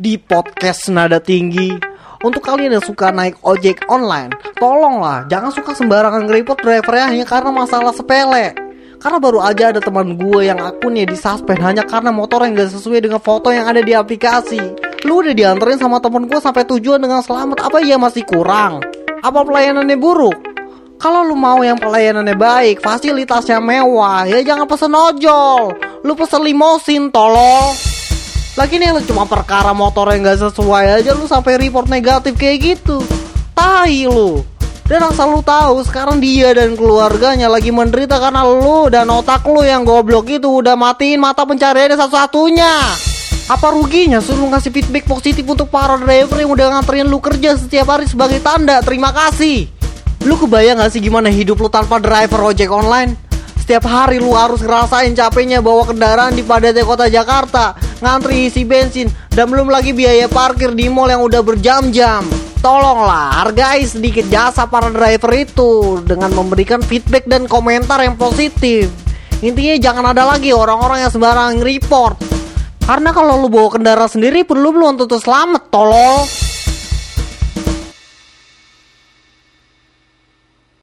di podcast nada tinggi. Untuk kalian yang suka naik ojek online, tolonglah jangan suka sembarangan nge-report drivernya hanya karena masalah sepele. Karena baru aja ada teman gue yang akunnya disuspend hanya karena motor yang gak sesuai dengan foto yang ada di aplikasi. Lu udah dianterin sama temen gue sampai tujuan dengan selamat, apa iya masih kurang? Apa pelayanannya buruk? Kalau lu mau yang pelayanannya baik, fasilitasnya mewah, ya jangan pesen ojol. Lu pesen limosin, tolong. Lagi nih lu cuma perkara motor yang gak sesuai aja lu sampai report negatif kayak gitu. Tai lu. Dan asal lu tahu sekarang dia dan keluarganya lagi menderita karena lu dan otak lu yang goblok itu udah matiin mata pencariannya satu-satunya. Apa ruginya suruh ngasih feedback positif untuk para driver yang udah nganterin lu kerja setiap hari sebagai tanda terima kasih. Lu kebayang gak sih gimana hidup lu tanpa driver ojek online? Setiap hari lu harus ngerasain capeknya bawa kendaraan di padatnya kota Jakarta Ngantri isi bensin. Dan belum lagi biaya parkir di mall yang udah berjam-jam. Tolonglah hargai sedikit jasa para driver itu Dengan memberikan feedback dan komentar yang positif. Intinya jangan ada lagi orang-orang yang sembarangan report. Karena kalau lu bawa kendaraan sendiri perlu belum tentu selamat tolong